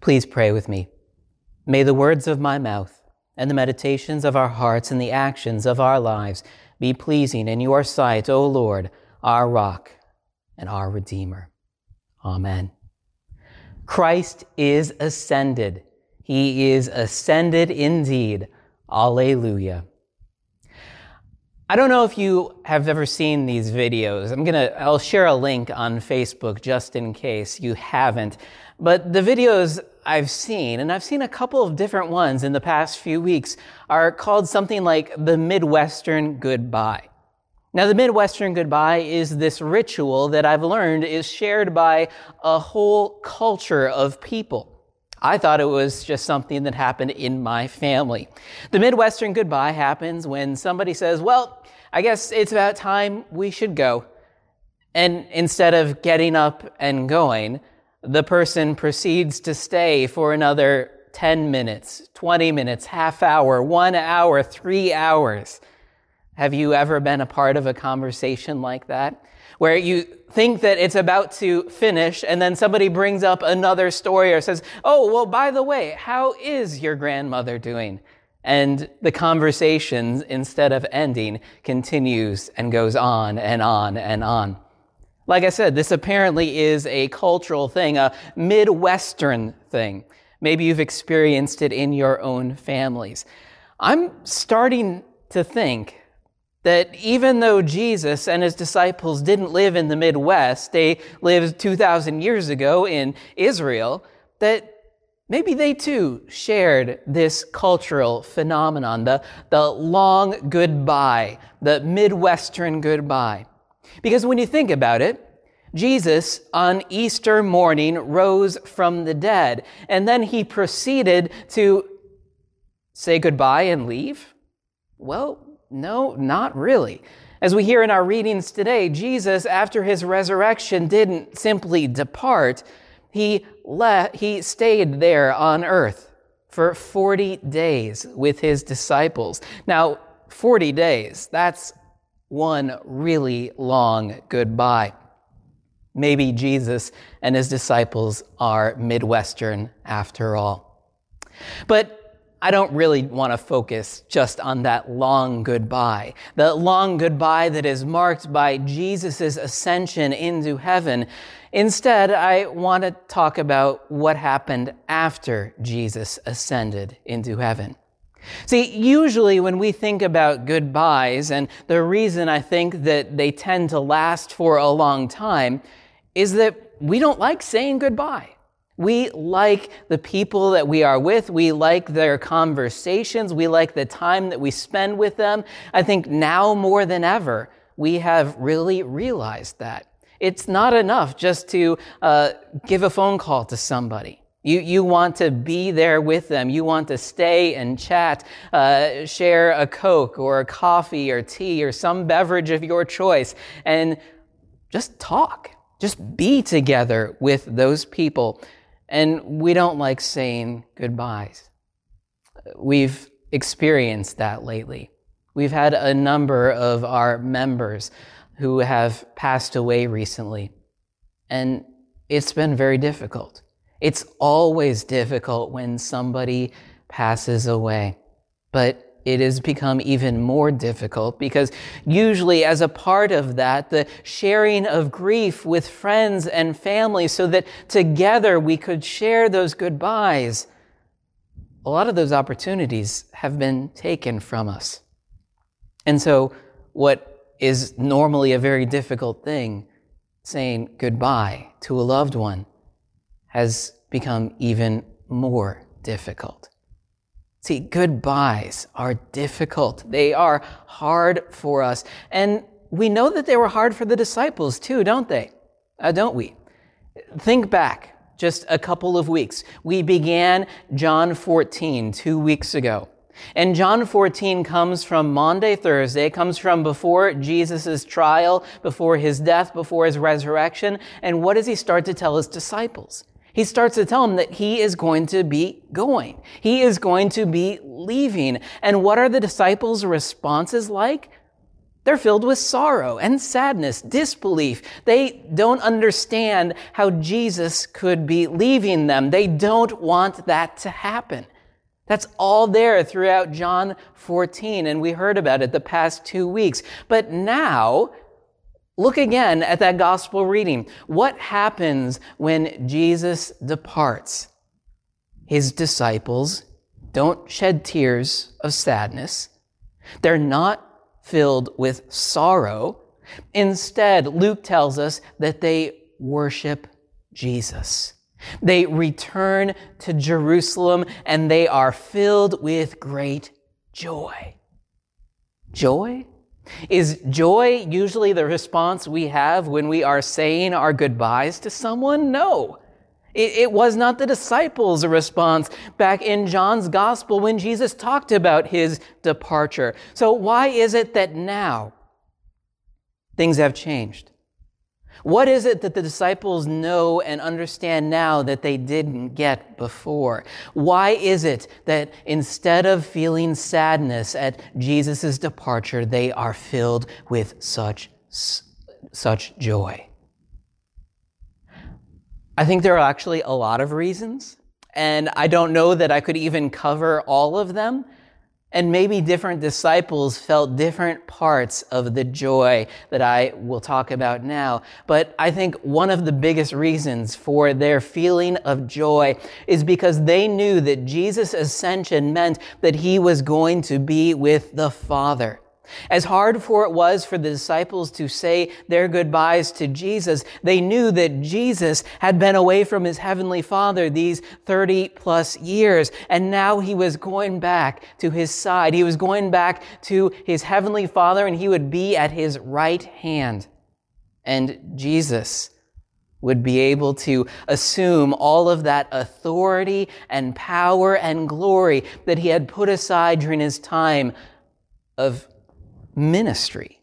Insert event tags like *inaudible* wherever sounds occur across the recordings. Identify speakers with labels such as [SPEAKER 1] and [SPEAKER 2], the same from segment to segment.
[SPEAKER 1] Please pray with me. May the words of my mouth and the meditations of our hearts and the actions of our lives be pleasing in your sight, O Lord, our rock and our Redeemer. Amen. Christ is ascended. He is ascended indeed. Alleluia. I don't know if you have ever seen these videos. I'm gonna, I'll share a link on Facebook just in case you haven't. But the videos I've seen, and I've seen a couple of different ones in the past few weeks, are called something like the Midwestern Goodbye. Now, the Midwestern Goodbye is this ritual that I've learned is shared by a whole culture of people. I thought it was just something that happened in my family. The Midwestern Goodbye happens when somebody says, Well, I guess it's about time we should go. And instead of getting up and going, the person proceeds to stay for another 10 minutes, 20 minutes, half hour, one hour, three hours. Have you ever been a part of a conversation like that? Where you think that it's about to finish and then somebody brings up another story or says, Oh, well, by the way, how is your grandmother doing? And the conversation, instead of ending, continues and goes on and on and on. Like I said, this apparently is a cultural thing, a Midwestern thing. Maybe you've experienced it in your own families. I'm starting to think that even though Jesus and his disciples didn't live in the Midwest, they lived 2,000 years ago in Israel, that maybe they too shared this cultural phenomenon, the, the long goodbye, the Midwestern goodbye. Because when you think about it, Jesus on Easter morning rose from the dead, and then he proceeded to say goodbye and leave? Well, no, not really. As we hear in our readings today, Jesus, after his resurrection, didn't simply depart. He, le- he stayed there on earth for 40 days with his disciples. Now, 40 days, that's one really long goodbye. Maybe Jesus and his disciples are Midwestern after all. But I don't really want to focus just on that long goodbye. The long goodbye that is marked by Jesus' ascension into heaven. Instead, I want to talk about what happened after Jesus ascended into heaven. See, usually when we think about goodbyes, and the reason I think that they tend to last for a long time is that we don't like saying goodbye. We like the people that we are with. We like their conversations. We like the time that we spend with them. I think now more than ever, we have really realized that. It's not enough just to uh, give a phone call to somebody. You, you want to be there with them. You want to stay and chat, uh, share a Coke or a coffee or tea or some beverage of your choice, and just talk. Just be together with those people. And we don't like saying goodbyes. We've experienced that lately. We've had a number of our members who have passed away recently, and it's been very difficult. It's always difficult when somebody passes away, but it has become even more difficult because usually as a part of that, the sharing of grief with friends and family so that together we could share those goodbyes, a lot of those opportunities have been taken from us. And so what is normally a very difficult thing, saying goodbye to a loved one, has become even more difficult. See, goodbyes are difficult. They are hard for us. And we know that they were hard for the disciples too, don't they? Uh, don't we? Think back just a couple of weeks. We began John 14 two weeks ago. And John 14 comes from Maundy, Thursday, comes from before Jesus' trial, before his death, before his resurrection. And what does he start to tell his disciples? He starts to tell them that he is going to be going. He is going to be leaving. And what are the disciples' responses like? They're filled with sorrow and sadness, disbelief. They don't understand how Jesus could be leaving them. They don't want that to happen. That's all there throughout John 14, and we heard about it the past two weeks. But now, look again at that gospel reading. What happens when Jesus departs? His disciples don't shed tears of sadness. They're not filled with sorrow. Instead, Luke tells us that they worship Jesus. They return to Jerusalem and they are filled with great joy. Joy? Is joy usually the response we have when we are saying our goodbyes to someone? No. It, it, was not the disciples' response back in John's gospel when Jesus talked about his departure. So why is it that now things have changed? What is it that the disciples know and understand now that they didn't get before? Why is it that instead of feeling sadness at Jesus' departure, they are filled with such, such joy? I think there are actually a lot of reasons, and I don't know that I could even cover all of them. And maybe different disciples felt different parts of the joy that I will talk about now. But I think one of the biggest reasons for their feeling of joy is because they knew that Jesus' ascension meant that he was going to be with the Father. As hard for it was for the disciples to say their goodbyes to Jesus, they knew that Jesus had been away from his heavenly Father these 30 plus years, and now he was going back to his side. He was going back to his heavenly Father, and he would be at his right hand. And Jesus would be able to assume all of that authority and power and glory that he had put aside during his time of ministry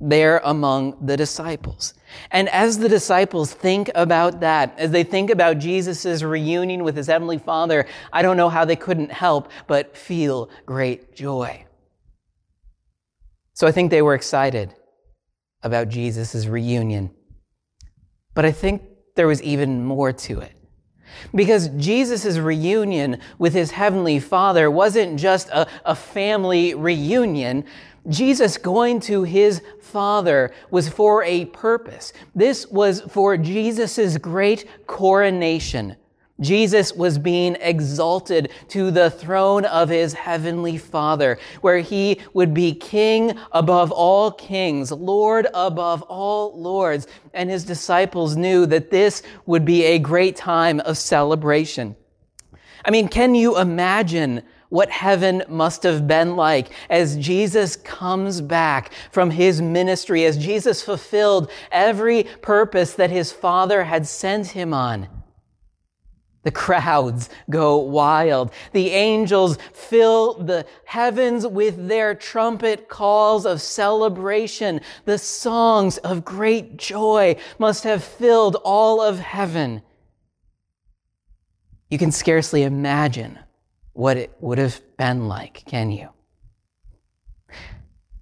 [SPEAKER 1] there among the disciples. And as the disciples think about that, as they think about Jesus' reunion with his heavenly Father, I don't know how they couldn't help but feel great joy. So I think they were excited about Jesus' reunion. But I think there was even more to it. Because Jesus' reunion with his heavenly Father wasn't just a, a family reunion, Jesus going to his Father was for a purpose. This was for Jesus' great coronation. Jesus was being exalted to the throne of his heavenly Father, where he would be king above all kings, Lord above all lords. And his disciples knew that this would be a great time of celebration. I mean, can you imagine what heaven must have been like as Jesus comes back from his ministry, as Jesus fulfilled every purpose that his Father had sent him on. The crowds go wild. The angels fill the heavens with their trumpet calls of celebration. The songs of great joy must have filled all of heaven. You can scarcely imagine what it would have been like, can you?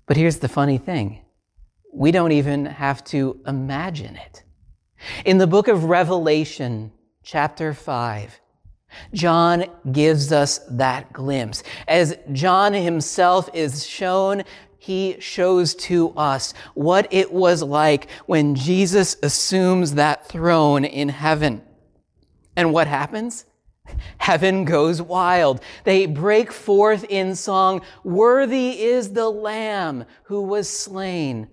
[SPEAKER 1] But here's the funny thing we don't even have to imagine it. In the book of Revelation, chapter 5, John gives us that glimpse. As John himself is shown, he shows to us what it was like when Jesus assumes that throne in heaven. And what happens? *laughs* Heaven goes wild. They break forth in song, Worthy is the Lamb who was slain.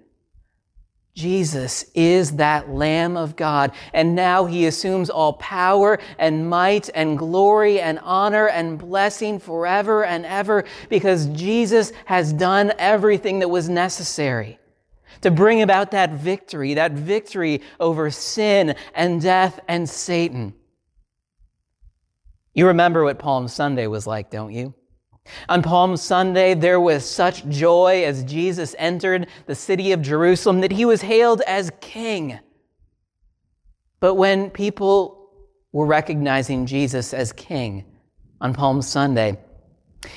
[SPEAKER 1] Jesus is that Lamb of God, and now he assumes all power and might and glory and honor and blessing forever and ever because Jesus has done everything that was necessary to bring about that victory, that victory over sin and death and Satan. You remember what Palm Sunday was like, don't you? On Palm Sunday, there was such joy as Jesus entered the city of Jerusalem that he was hailed as king. But when people were recognizing Jesus as king on Palm Sunday,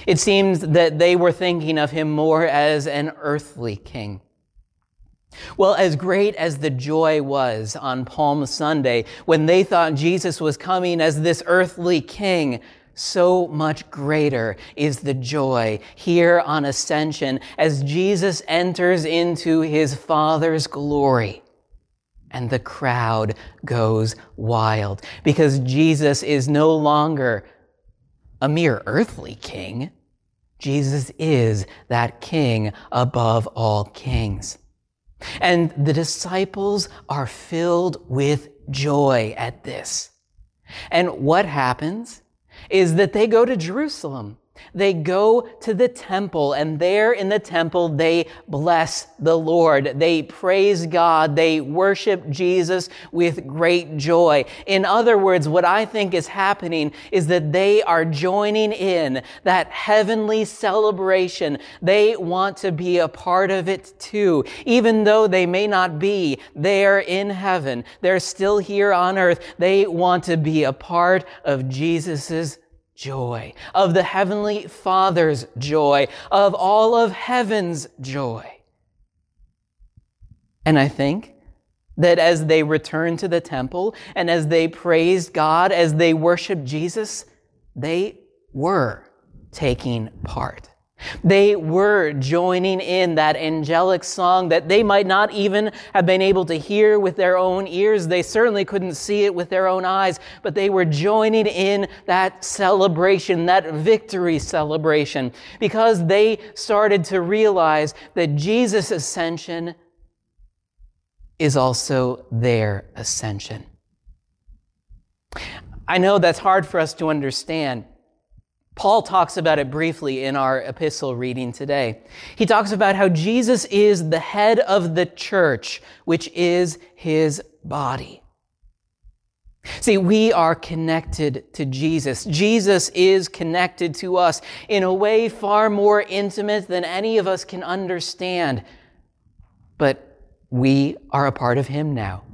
[SPEAKER 1] it seems that they were thinking of him more as an earthly king. Well, as great as the joy was on Palm Sunday when they thought Jesus was coming as this earthly king, so much greater is the joy here on Ascension as Jesus enters into his Father's glory. And the crowd goes wild because Jesus is no longer a mere earthly king. Jesus is that king above all kings. And the disciples are filled with joy at this. And what happens is that they go to Jerusalem they go to the temple and there in the temple they bless the Lord. They praise God. They worship Jesus with great joy. In other words, what I think is happening is that they are joining in that heavenly celebration. They want to be a part of it too. Even though they may not be there in heaven, they're still here on earth. They want to be a part of Jesus's joy, of the Heavenly Father's joy, of all of heaven's joy. And I think that as they returned to the temple and as they praised God, as they worshiped Jesus, they were taking part. They were joining in that angelic song that they might not even have been able to hear with their own ears. They certainly couldn't see it with their own eyes, but they were joining in that celebration, that victory celebration, because they started to realize that Jesus' ascension is also their ascension. I know that's hard for us to understand. Paul talks about it briefly in our epistle reading today. He talks about how Jesus is the head of the church, which is his body. See, we are connected to Jesus. Jesus is connected to us in a way far more intimate than any of us can understand. But we are a part of him now.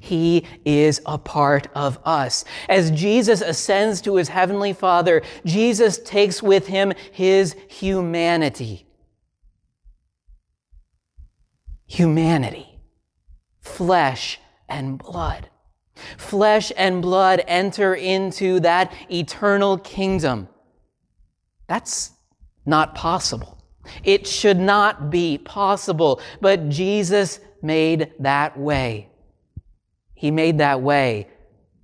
[SPEAKER 1] He is a part of us. As Jesus ascends to his heavenly Father, Jesus takes with him his humanity. Humanity. Flesh and blood. Flesh and blood enter into that eternal kingdom. That's not possible. It should not be possible, but Jesus made that way. He made that way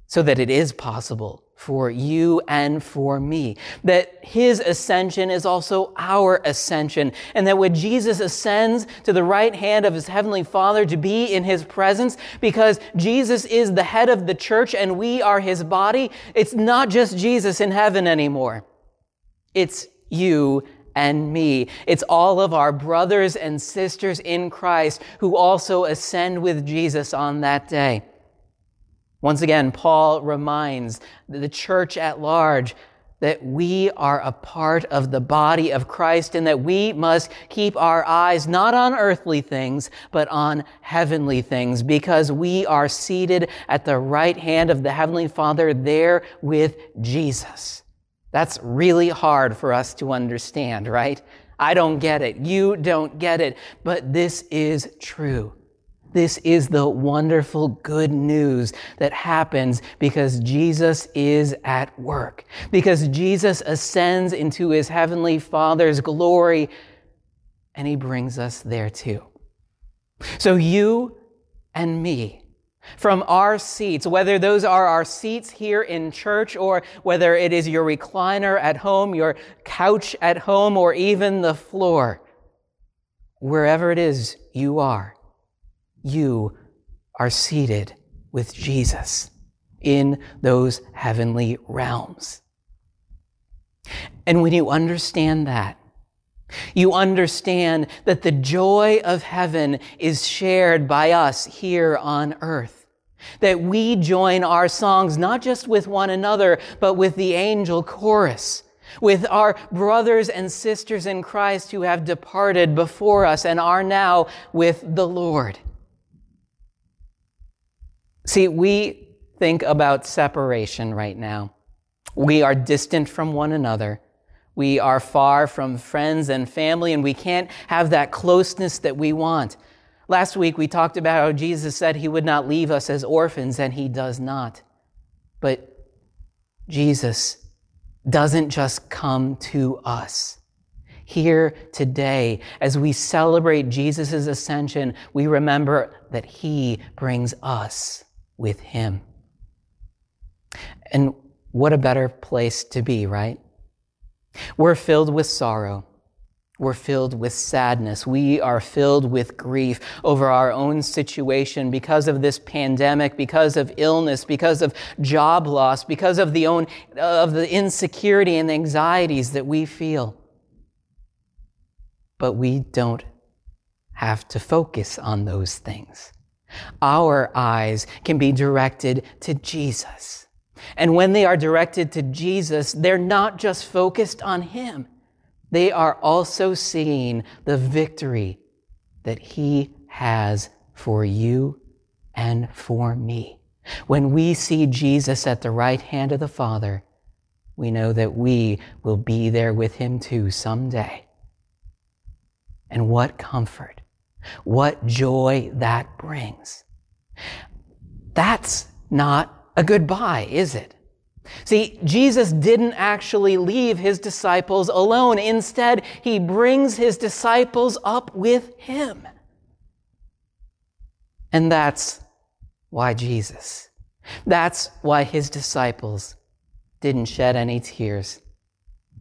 [SPEAKER 1] so that it is possible for you and for me. That his ascension is also our ascension. And that when Jesus ascends to the right hand of his heavenly Father to be in his presence, because Jesus is the head of the church and we are his body, it's not just Jesus in heaven anymore. It's you and me. It's all of our brothers and sisters in Christ who also ascend with Jesus on that day. Once again, Paul reminds the church at large that we are a part of the body of Christ and that we must keep our eyes not on earthly things, but on heavenly things because we are seated at the right hand of the Heavenly Father there with Jesus. That's really hard for us to understand, right? I don't get it. You don't get it. But this is true. This is the wonderful good news that happens because Jesus is at work, because Jesus ascends into his heavenly Father's glory, and he brings us there too. So, you and me, from our seats, whether those are our seats here in church or whether it is your recliner at home, your couch at home, or even the floor, wherever it is you are, you are seated with Jesus in those heavenly realms. And when you understand that, you understand that the joy of heaven is shared by us here on earth. That we join our songs not just with one another, but with the angel chorus, with our brothers and sisters in Christ who have departed before us and are now with the Lord. See, we think about separation right now. We are distant from one another. We are far from friends and family, and we can't have that closeness that we want. Last week we talked about how Jesus said he would not leave us as orphans, and he does not. But Jesus doesn't just come to us. Here today, as we celebrate Jesus' ascension, we remember that he brings us with him. And what a better place to be, right? We're filled with sorrow. We're filled with sadness. We are filled with grief over our own situation because of this pandemic, because of illness, because of job loss, because of the own, of the insecurity and anxieties that we feel. But we don't have to focus on those things. Our eyes can be directed to Jesus. And when they are directed to Jesus, they're not just focused on Him they are also seeing the victory that He has for you and for me. When we see Jesus at the right hand of the Father, we know that we will be there with Him too someday. And what comfort, what joy that brings. That's not a goodbye, is it? See, Jesus didn't actually leave his disciples alone. Instead, he brings his disciples up with him. And that's why Jesus, that's why his disciples didn't shed any tears.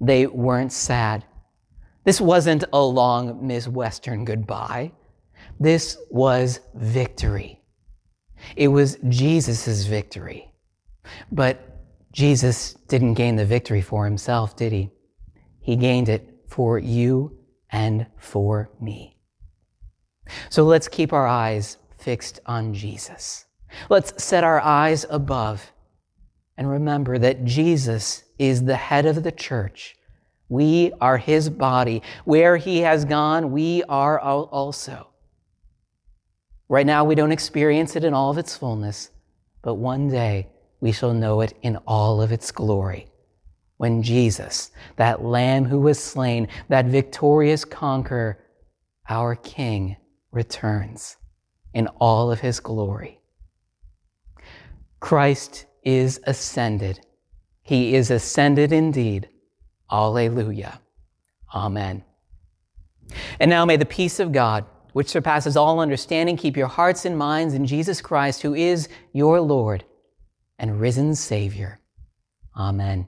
[SPEAKER 1] They weren't sad. This wasn't a long Midwestern goodbye. This was victory. It was Jesus' victory. But Jesus didn't gain the victory for himself, did he? He gained it for you and for me. So let's keep our eyes fixed on Jesus. Let's set our eyes above and remember that Jesus is the head of the church. We are his body. Where he has gone, we are also. Right now, we don't experience it in all of its fullness, but one day, we shall know it in all of its glory. When Jesus, that Lamb who was slain, that victorious conqueror, our King, returns in all of his glory. Christ is ascended. He is ascended indeed. Alleluia. Amen. And now may the peace of God, which surpasses all understanding, keep your hearts and minds in Jesus Christ, who is your Lord and risen Savior. Amen.